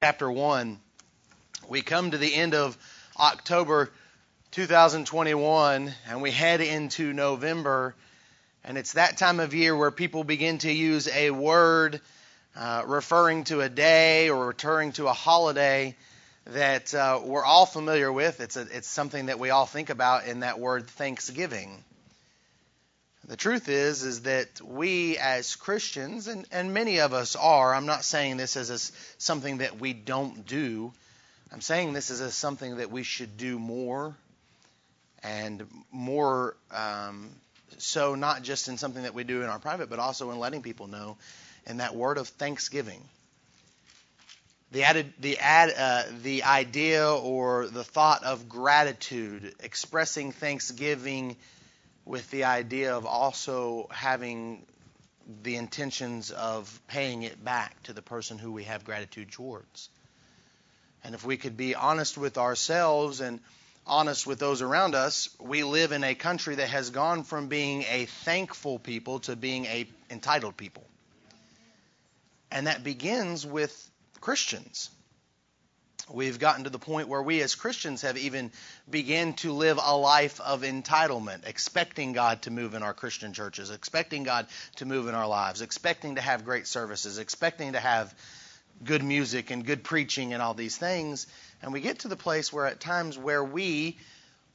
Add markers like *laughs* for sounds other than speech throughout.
chapter 1. We come to the end of October 2021 and we head into November. And it's that time of year where people begin to use a word uh, referring to a day or referring to a holiday that uh, we're all familiar with. It's, a, it's something that we all think about in that word Thanksgiving. The truth is, is that we as Christians, and, and many of us are, I'm not saying this as a, something that we don't do. I'm saying this as a, something that we should do more, and more um, so not just in something that we do in our private, but also in letting people know in that word of thanksgiving. The added, the ad, uh, the idea or the thought of gratitude, expressing thanksgiving with the idea of also having the intentions of paying it back to the person who we have gratitude towards. And if we could be honest with ourselves and honest with those around us, we live in a country that has gone from being a thankful people to being a entitled people. And that begins with Christians we've gotten to the point where we as Christians have even begun to live a life of entitlement, expecting God to move in our Christian churches, expecting God to move in our lives, expecting to have great services, expecting to have good music and good preaching and all these things. And we get to the place where at times where we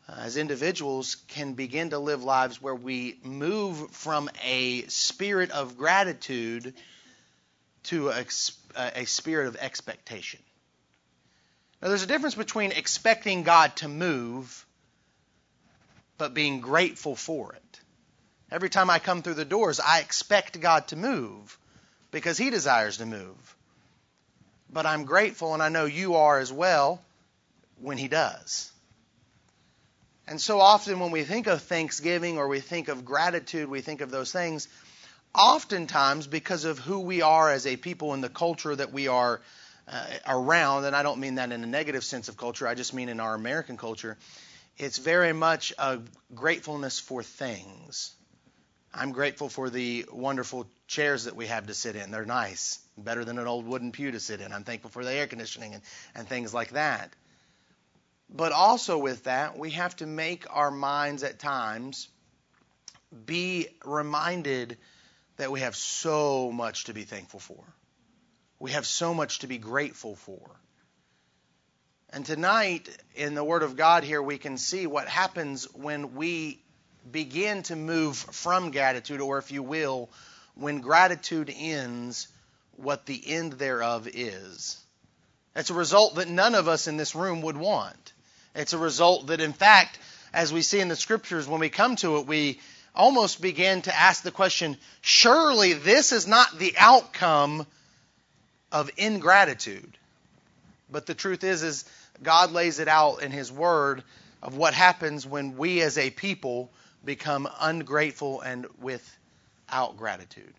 uh, as individuals can begin to live lives where we move from a spirit of gratitude to a, a spirit of expectation. Now, there's a difference between expecting God to move, but being grateful for it. Every time I come through the doors, I expect God to move because He desires to move. But I'm grateful, and I know you are as well, when He does. And so often when we think of thanksgiving or we think of gratitude, we think of those things. Oftentimes, because of who we are as a people and the culture that we are uh, around, and I don't mean that in a negative sense of culture, I just mean in our American culture, it's very much a gratefulness for things. I'm grateful for the wonderful chairs that we have to sit in. They're nice, better than an old wooden pew to sit in. I'm thankful for the air conditioning and, and things like that. But also with that, we have to make our minds at times be reminded that we have so much to be thankful for. We have so much to be grateful for. And tonight, in the Word of God here, we can see what happens when we begin to move from gratitude, or if you will, when gratitude ends, what the end thereof is. It's a result that none of us in this room would want. It's a result that, in fact, as we see in the scriptures, when we come to it, we almost begin to ask the question surely this is not the outcome of ingratitude. But the truth is, is God lays it out in His Word of what happens when we as a people become ungrateful and without gratitude.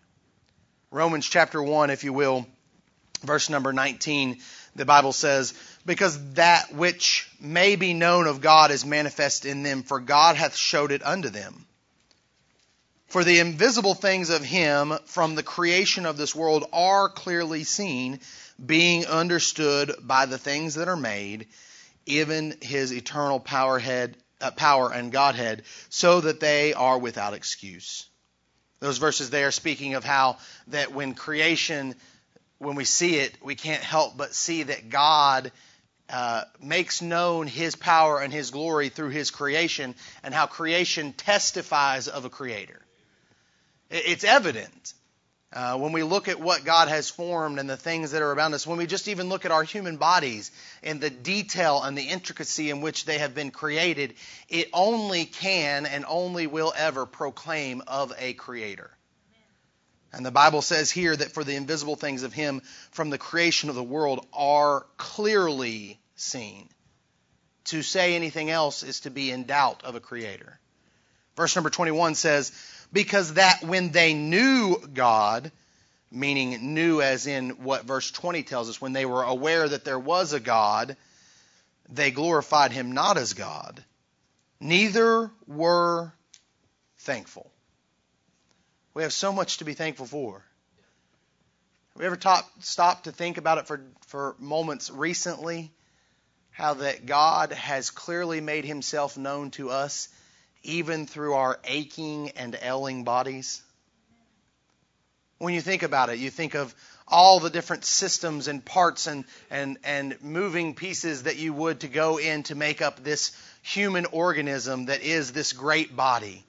Romans chapter 1, if you will, verse number 19, the Bible says, Because that which may be known of God is manifest in them, for God hath showed it unto them. For the invisible things of him from the creation of this world are clearly seen, being understood by the things that are made, even his eternal uh, power and Godhead, so that they are without excuse. Those verses there speaking of how that when creation, when we see it, we can't help but see that God uh, makes known his power and his glory through his creation, and how creation testifies of a creator. It's evident uh, when we look at what God has formed and the things that are around us, when we just even look at our human bodies and the detail and the intricacy in which they have been created, it only can and only will ever proclaim of a creator. And the Bible says here that for the invisible things of Him from the creation of the world are clearly seen. To say anything else is to be in doubt of a creator. Verse number 21 says, because that when they knew God, meaning knew as in what verse 20 tells us, when they were aware that there was a God, they glorified him not as God, neither were thankful. We have so much to be thankful for. Have you ever top, stopped to think about it for, for moments recently? How that God has clearly made himself known to us even through our aching and ailing bodies? When you think about it, you think of all the different systems and parts and, and, and moving pieces that you would to go in to make up this human organism that is this great body.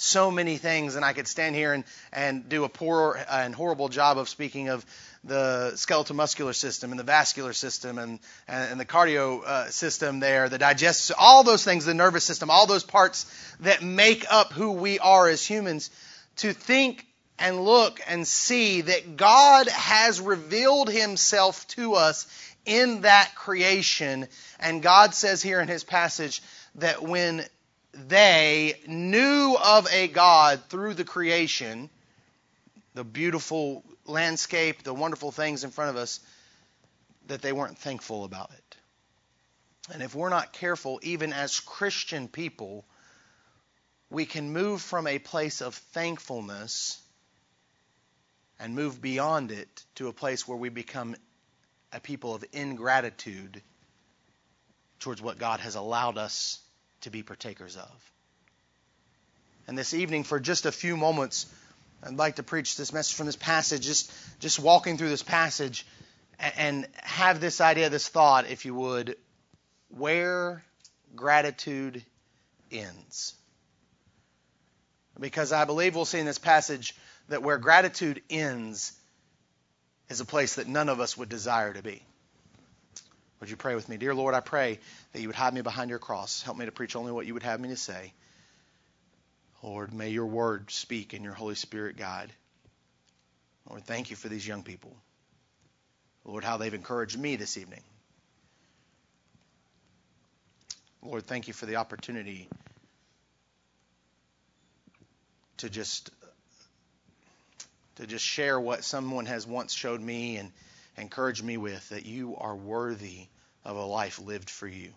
So many things, and I could stand here and, and do a poor and horrible job of speaking of the skeletal muscular system and the vascular system and, and, the cardio uh, system there, the digestive, all those things, the nervous system, all those parts that make up who we are as humans. To think and look and see that God has revealed himself to us in that creation. And God says here in his passage that when they knew of a God through the creation, the beautiful landscape, the wonderful things in front of us, that they weren't thankful about it. And if we're not careful, even as Christian people, we can move from a place of thankfulness and move beyond it to a place where we become a people of ingratitude towards what God has allowed us to be partakers of. And this evening, for just a few moments, I'd like to preach this message from this passage, just, just walking through this passage and have this idea, this thought, if you would, where gratitude ends. Because I believe we'll see in this passage that where gratitude ends is a place that none of us would desire to be. Would you pray with me? Dear Lord, I pray that you would hide me behind your cross. Help me to preach only what you would have me to say. Lord, may your word speak and your Holy Spirit guide. Lord, thank you for these young people. Lord, how they've encouraged me this evening. Lord, thank you for the opportunity to just to just share what someone has once showed me and encouraged me with that you are worthy of a life lived for you.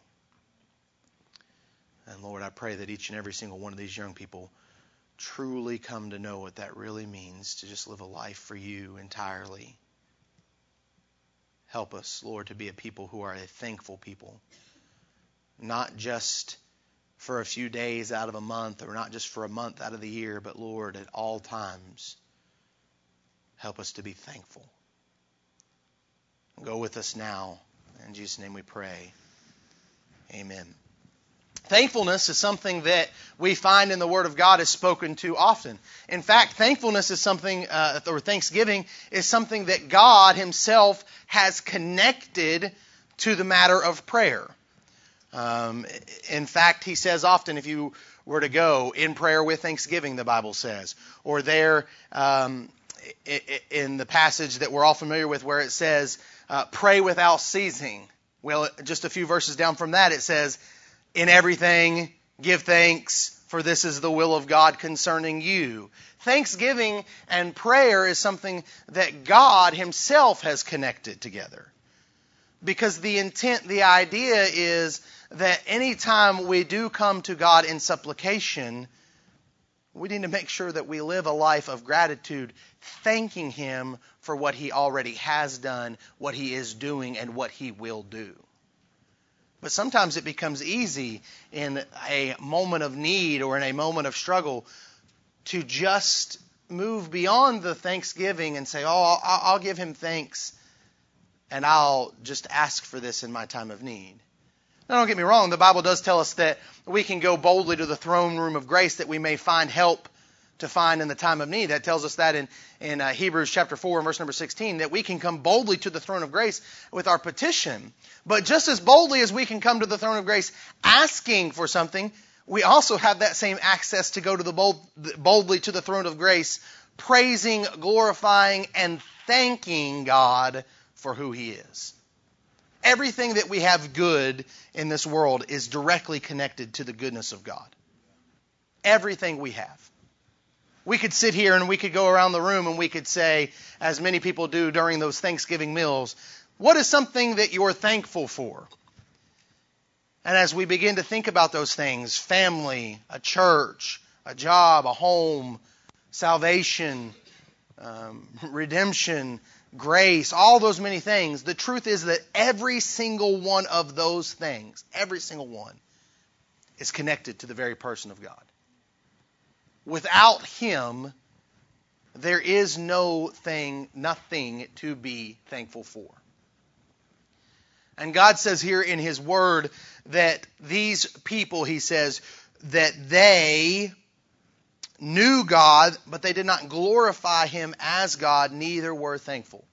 And Lord, I pray that each and every single one of these young people truly come to know what that really means to just live a life for you entirely. Help us, Lord, to be a people who are a thankful people, not just for a few days out of a month or not just for a month out of the year, but Lord, at all times Help us to be thankful. Go with us now. In Jesus' name we pray. Amen. Thankfulness is something that we find in the Word of God is spoken to often. In fact, thankfulness is something, uh, or thanksgiving is something that God Himself has connected to the matter of prayer. Um, in fact, He says often, if you were to go in prayer with thanksgiving, the Bible says, or there um, in the passage that we're all familiar with where it says, uh, pray without ceasing. Well, just a few verses down from that, it says, in everything, give thanks, for this is the will of God concerning you. Thanksgiving and prayer is something that God Himself has connected together. Because the intent, the idea is that anytime we do come to God in supplication, we need to make sure that we live a life of gratitude, thanking Him for what He already has done, what He is doing, and what He will do. But sometimes it becomes easy in a moment of need or in a moment of struggle to just move beyond the thanksgiving and say, Oh, I'll give Him thanks, and I'll just ask for this in my time of need. Now, don't get me wrong, the Bible does tell us that we can go boldly to the throne room of grace that we may find help to find in the time of need. That tells us that in, in uh, Hebrews chapter 4 and verse number 16, that we can come boldly to the throne of grace with our petition. But just as boldly as we can come to the throne of grace asking for something, we also have that same access to go to the bold, boldly to the throne of grace, praising, glorifying, and thanking God for who He is. Everything that we have good in this world is directly connected to the goodness of God. Everything we have. We could sit here and we could go around the room and we could say, as many people do during those Thanksgiving meals, what is something that you're thankful for? And as we begin to think about those things family, a church, a job, a home, salvation, um, redemption, grace, all those many things. The truth is that every single one of those things, every single one, is connected to the very person of God. Without Him, there is no thing, nothing to be thankful for. And God says here in His Word that these people, He says, that they knew God, but they did not glorify Him as God, neither were thankful.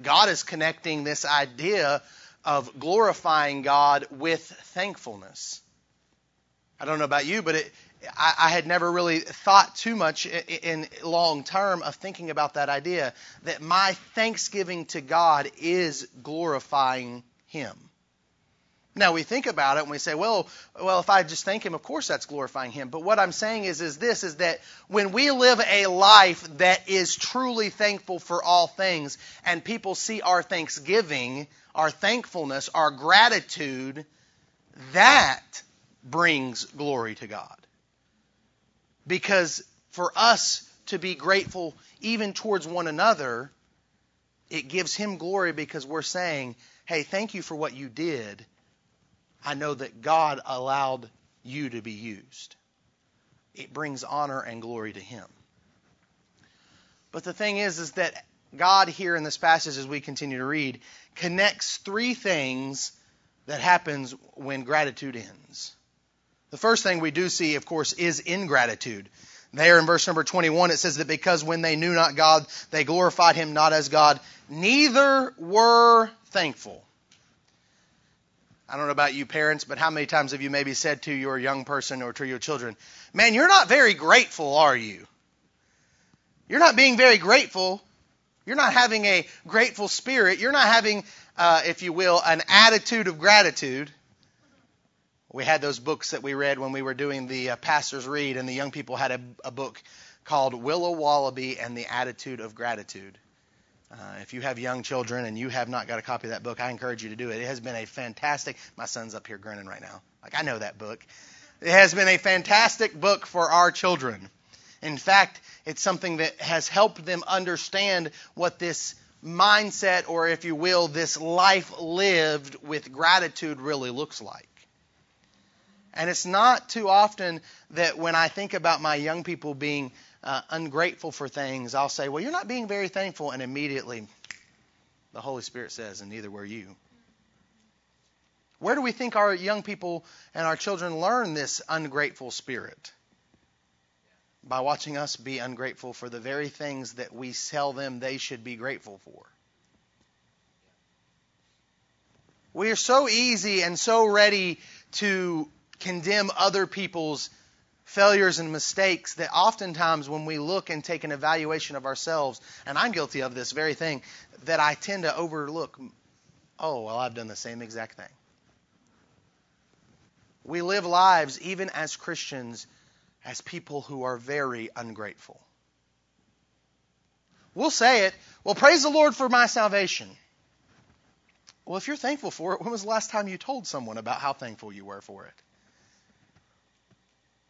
God is connecting this idea of glorifying God with thankfulness. I don't know about you, but it, I, I, had never really thought too much in, in long term of thinking about that idea that my thanksgiving to God is glorifying Him. Now we think about it and we say, well, well, if I just thank Him, of course that's glorifying Him. But what I'm saying is, is this: is that when we live a life that is truly thankful for all things, and people see our thanksgiving, our thankfulness, our gratitude, that brings glory to God. Because for us to be grateful even towards one another, it gives Him glory because we're saying, hey, thank you for what you did I know that God allowed you to be used. It brings honor and glory to Him. But the thing is, is that God here in this passage, as we continue to read, connects three things that happens when gratitude ends. The first thing we do see, of course, is ingratitude. There in verse number 21, it says that because when they knew not God, they glorified him not as God, neither were thankful. I don't know about you parents, but how many times have you maybe said to your young person or to your children, Man, you're not very grateful, are you? You're not being very grateful. You're not having a grateful spirit. You're not having, uh, if you will, an attitude of gratitude. We had those books that we read when we were doing the uh, pastor's read, and the young people had a, a book called Willow Wallaby and the Attitude of Gratitude. Uh, if you have young children and you have not got a copy of that book, I encourage you to do it. It has been a fantastic. My son's up here grinning right now. Like I know that book. It has been a fantastic book for our children. In fact, it's something that has helped them understand what this mindset, or if you will, this life lived with gratitude really looks like. And it's not too often that when I think about my young people being uh, ungrateful for things, I'll say, Well, you're not being very thankful. And immediately the Holy Spirit says, And neither were you. Where do we think our young people and our children learn this ungrateful spirit? By watching us be ungrateful for the very things that we tell them they should be grateful for. We are so easy and so ready to condemn other people's failures and mistakes that oftentimes when we look and take an evaluation of ourselves, and I'm guilty of this very thing, that I tend to overlook, oh, well, I've done the same exact thing. We live lives, even as Christians, as people who are very ungrateful. We'll say it, well, praise the Lord for my salvation. Well, if you're thankful for it, when was the last time you told someone about how thankful you were for it?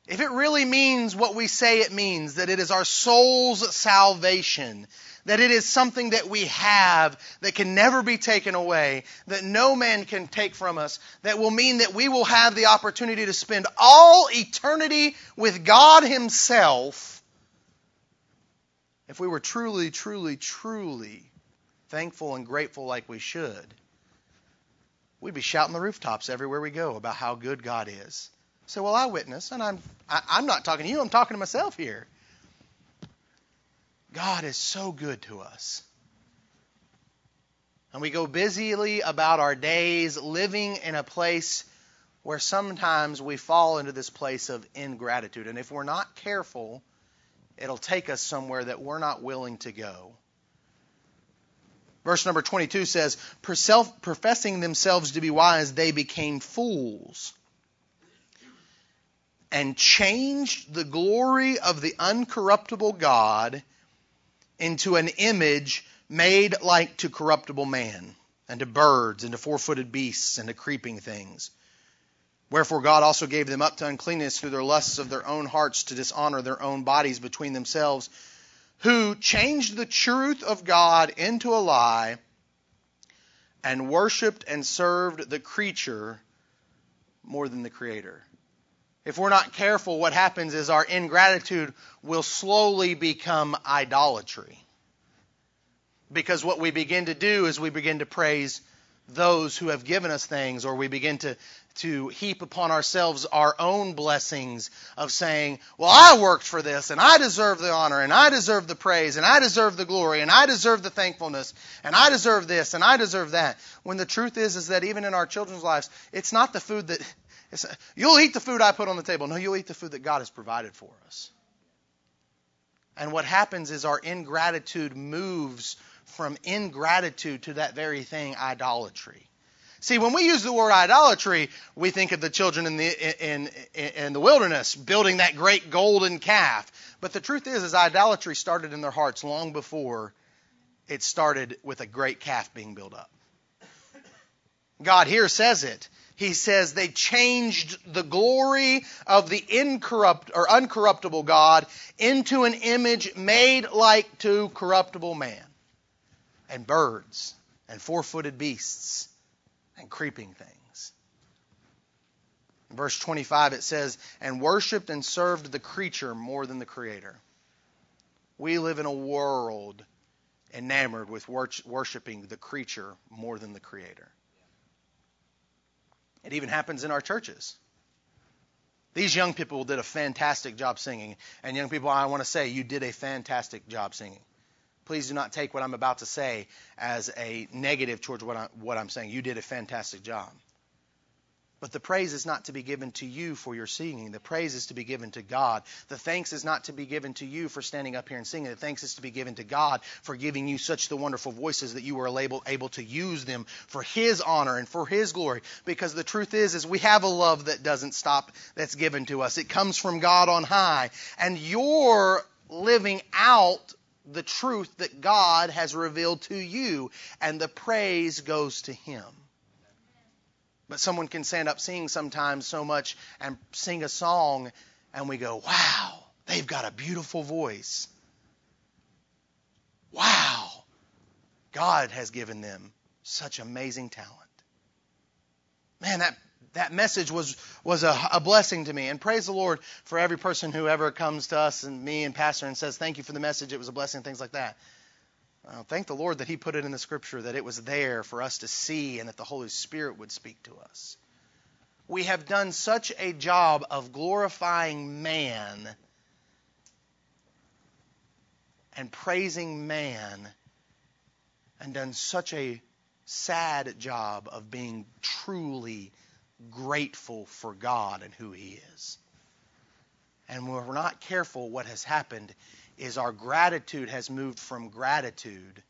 If it really means what we say it means, that it is our soul's salvation, that it is something that we have that can never be taken away, that no man can take from us, that will mean that we will have the opportunity to spend all eternity with God Himself, if we were truly, truly, truly thankful and grateful like we should, we'd be shouting the rooftops everywhere we go about how good God is so, well, I witness, and I'm I, am i am not talking to you. I'm talking to myself here. God is so good to us. And we go busily about our days living in a place where sometimes we fall into this place of ingratitude. And if we're not careful, it'll take us somewhere that we're not willing to go. Verse number 22 says, Professing themselves to be wise, they became fools and changed the glory of the uncorruptible God into an image made like to corruptible man, and to birds, and to four footed beasts, and to creeping things. Wherefore God also gave them up to uncleanness through their lusts of their own hearts to dishonor their own bodies between themselves, who changed the truth of God into a lie and worshiped and served the creature more than the creator. If we're not careful, what happens is our ingratitude will slowly become idolatry. Because what we begin to do is we begin to praise those who have given us things, or we begin to, to heap upon ourselves our own blessings of saying, Well, I worked for this, and I deserve the honor, and I deserve the praise, and I deserve the glory, and I deserve the thankfulness, and I deserve this, and I deserve that. When the truth is, is that even in our children's lives, it's not the food that, you'll eat the food I put on the table. No, you'll eat the food that God has provided for us. And what happens is our ingratitude moves from ingratitude to that very thing, idolatry. See, when we use the word idolatry, we think of the children in the in, in, in the wilderness building that great golden calf. But the truth is, is idolatry started in their hearts long before it started with a great calf being built up. God here says it. He says they changed the glory of the incorrupt or uncorruptible God into an image made like to corruptible man and birds and four footed beasts and creeping things. In verse 25 it says, and worshiped and served the creature more than the creator. We live in a world enamored with worshiping the creature more than the creator. It even happens in our churches. These young people did a fantastic job singing. And young people, I want to say, you did a fantastic job singing. Please do not take what I'm about to say as a negative towards what, I, what I'm saying. You did a fantastic job. But the praise is not to be given to you for your singing. The praise is to be given to God. The thanks is not to be given to you for standing up here and singing. The thanks is to be given to God for giving you such the wonderful voices that you were able, able to use them for His honor and for His glory. Because the truth is, is we have a love that doesn't stop that's given to us. It comes from God on high. And you're living out the truth that God has revealed to you, and the praise goes to Him. But someone can stand up singing sometimes so much and sing a song, and we go, wow, they've got a beautiful voice. Wow, God has given them such amazing talent. Man, that that message was was a, a, blessing to me. And praise the Lord for every person who ever comes to us and me and Pastor and says, "Thank you for the message. It was a blessing." Things like that. Uh, thank the Lord that He put it in the Scripture that it was there for us to see and that the Holy Spirit would speak to us. We have done such a job of glorifying man and praising man and done such a sad job of being truly grateful for God and who He is. And when we're not careful, what has happened is our gratitude has moved from gratitude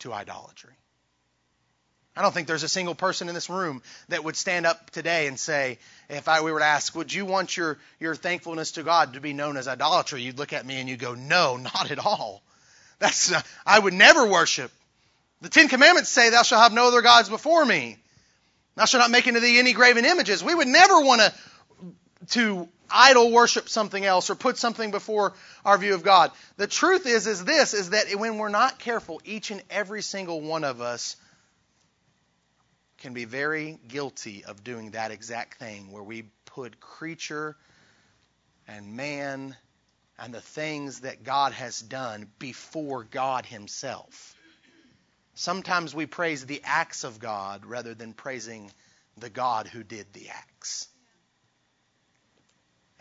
to idolatry. I don't think there's a single person in this room that would stand up today and say, if I we were to ask, would you want your, your thankfulness to God to be known as idolatry? You'd look at me and you'd go, no, *laughs* not at all. That's, uh, I would never worship. The Ten Commandments say, thou shalt have no other gods before me. Thou shalt not make unto thee any graven images. We would never want to, to idol worship something else or put something before our view of God. The truth is, is this, is that when we're not careful, each and every single one of us can be very guilty of doing that exact thing where we put creature and man and the things that God has done before God Himself. Sometimes we praise the acts of God rather than praising the God who did the acts.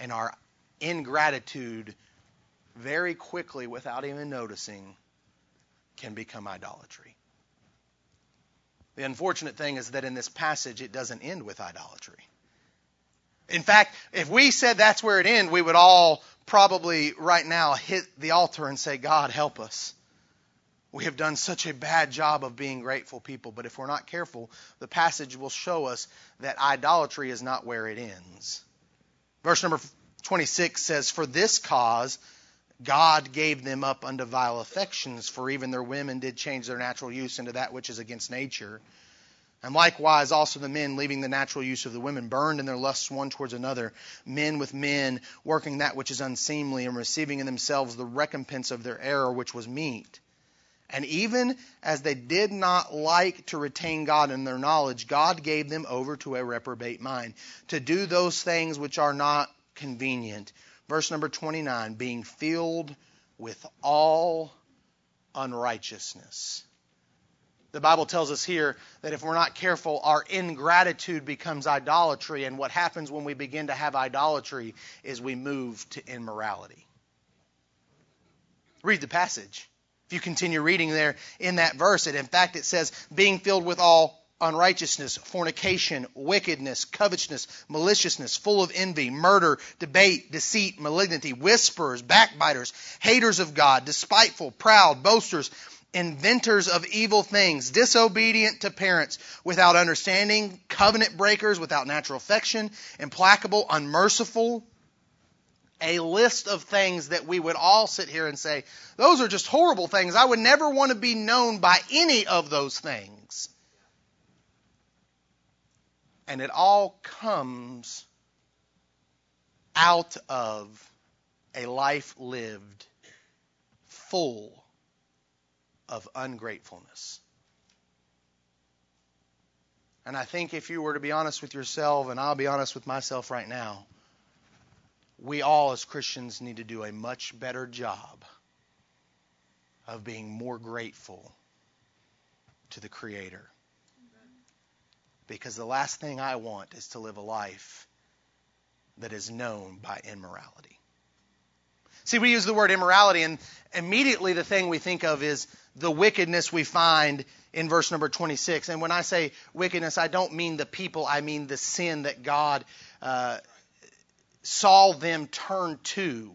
And our ingratitude, very quickly, without even noticing, can become idolatry. The unfortunate thing is that in this passage, it doesn't end with idolatry. In fact, if we said that's where it ends, we would all probably right now hit the altar and say, God, help us. We have done such a bad job of being grateful people, but if we're not careful, the passage will show us that idolatry is not where it ends. Verse number 26 says, For this cause God gave them up unto vile affections, for even their women did change their natural use into that which is against nature. And likewise, also the men, leaving the natural use of the women, burned in their lusts one towards another, men with men, working that which is unseemly, and receiving in themselves the recompense of their error, which was meet. And even as they did not like to retain God in their knowledge, God gave them over to a reprobate mind, to do those things which are not convenient. Verse number 29 being filled with all unrighteousness. The Bible tells us here that if we're not careful, our ingratitude becomes idolatry, and what happens when we begin to have idolatry is we move to immorality. Read the passage. If you continue reading there in that verse, in fact it says, being filled with all unrighteousness, fornication, wickedness, covetousness, maliciousness, full of envy, murder, debate, deceit, malignity, whisperers, backbiters, haters of God, despiteful, proud, boasters, inventors of evil things, disobedient to parents, without understanding, covenant breakers, without natural affection, implacable, unmerciful. A list of things that we would all sit here and say, those are just horrible things. I would never want to be known by any of those things. And it all comes out of a life lived full of ungratefulness. And I think if you were to be honest with yourself, and I'll be honest with myself right now, we all as Christians need to do a much better job of being more grateful to the Creator. Because the last thing I want is to live a life that is known by immorality. See, we use the word immorality, and immediately the thing we think of is the wickedness we find in verse number 26. And when I say wickedness, I don't mean the people, I mean the sin that God uh, saw them turn to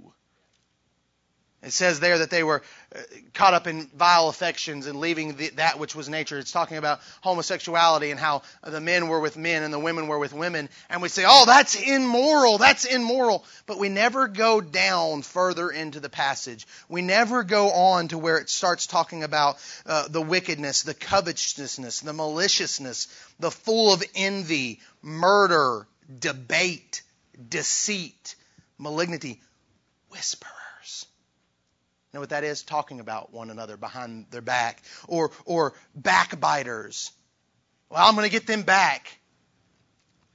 it says there that they were uh, caught up in vile affections and leaving the, that which was nature. It's talking about homosexuality and how the men were with men and the women were with women. And we say, oh, that's immoral. That's immoral. But we never go down further into the passage. We never go on to where it starts talking about uh, the wickedness, the covetousness, the maliciousness, the full of envy, murder, debate, deceit, malignity, whisper know what that is? Talking about one another behind their back. Or, or backbiters. Well, I'm going to get them back.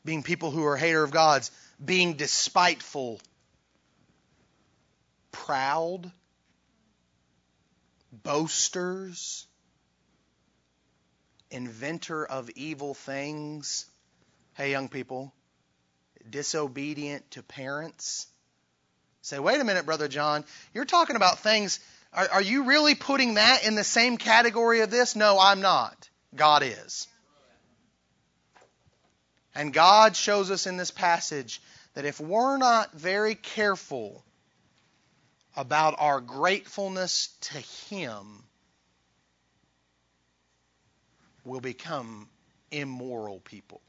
Being people who are hater of God's. Being despiteful. Proud. Boasters. Inventor of evil things. Hey, young people. Disobedient to parents Say, wait a minute, Brother John, you're talking about things. Are, are, you really putting that in the same category of this? No, I'm not. God is. And God shows us in this passage that if we're not very careful about our gratefulness to Him, we'll become immoral people.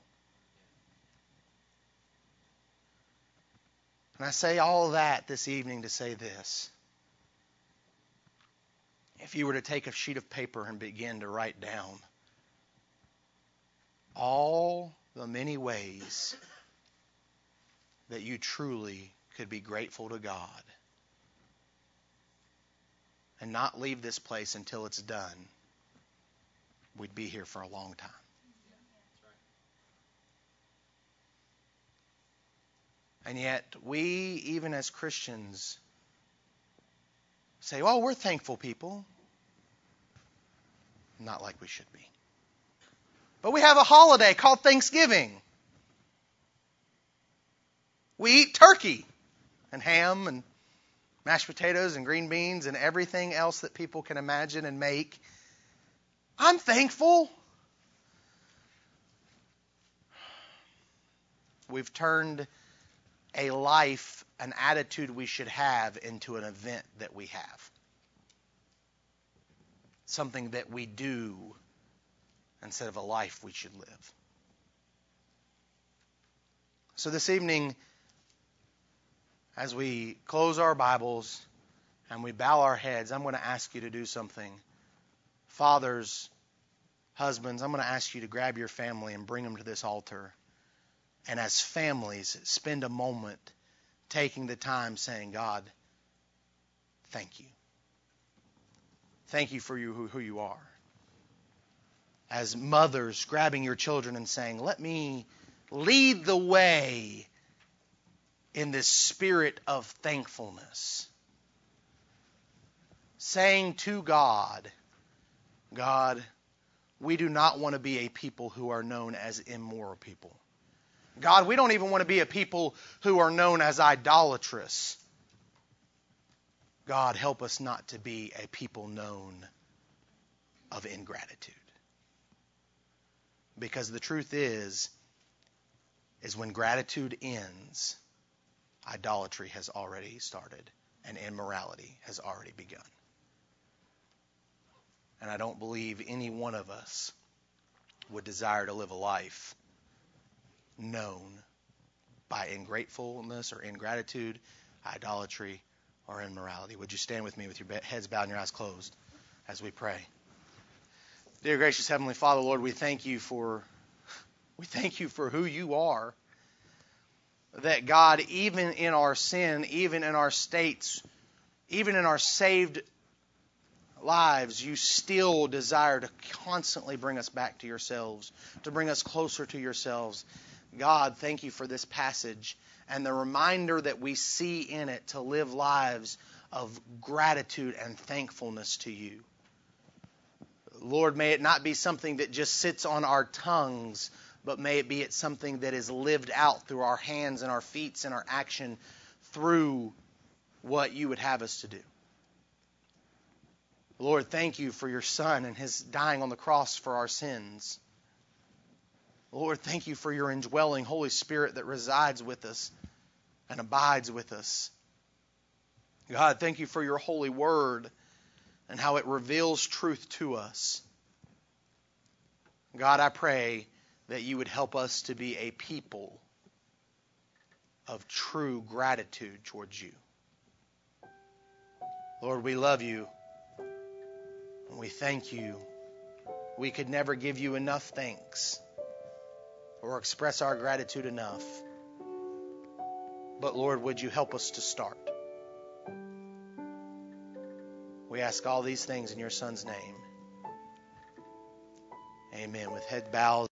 And I say all that this evening to say this. If you were to take a sheet of paper and begin to write down all the many ways that you truly could be grateful to God and not leave this place until it's done, we'd be here for a long time. And yet, we, even as Christians, say, oh, we're thankful people. Not like we should be. But we have a holiday called Thanksgiving. We eat turkey and ham and mashed potatoes and green beans and everything else that people can imagine and make. I'm thankful. We've turned a life, an attitude we should have into an event that we have. Something that we do instead of a life we should live. So this evening, as we close our Bibles and we bow our heads, I'm going to ask you to do something. Fathers, Husbands, I'm going to ask you to grab your family and bring them to this altar. And as families, spend a moment taking the time saying, God, thank you. Thank you for you, who you are. As mothers, grabbing your children and saying, Let me lead the way in this spirit of thankfulness. Saying to God, God, we do not want to be a people who are known as immoral people. God, we don't even want to be a people who are known as idolatrous. God, help us not to be a people known of ingratitude. Because the truth is, is when gratitude ends, idolatry has already started and immorality has already begun. And I don't believe any one of us would desire to live a life known by ingratefulness or ingratitude, idolatry, or immorality. Would you stand with me with your heads bowed and your eyes closed as we pray? Dear gracious heavenly Father, Lord, we thank you for we thank you for who you are. That God, even in our sin, even in our states, even in our saved lives, you still desire to constantly bring us back to yourselves, to bring us closer to yourselves. God, thank you for this passage and the reminder that we see in it to live lives of gratitude and thankfulness to you. Lord, may it not be something that just sits on our tongues, but may it be it something that is lived out through our hands and our feet and our action through what you would have us to do. Lord, thank you for your Son and his dying on the cross for our sins. Lord, thank you for your indwelling Holy Spirit that resides with us and abides with us. God, thank you for your holy word and how it reveals truth to us. God, I pray that you would help us to be a people of true gratitude towards you. Lord, we love you and we thank you. We could never give you enough thanks or express our gratitude enough. But Lord, would you help us to start? We ask all these things in your Son's name. Amen. With head bowed.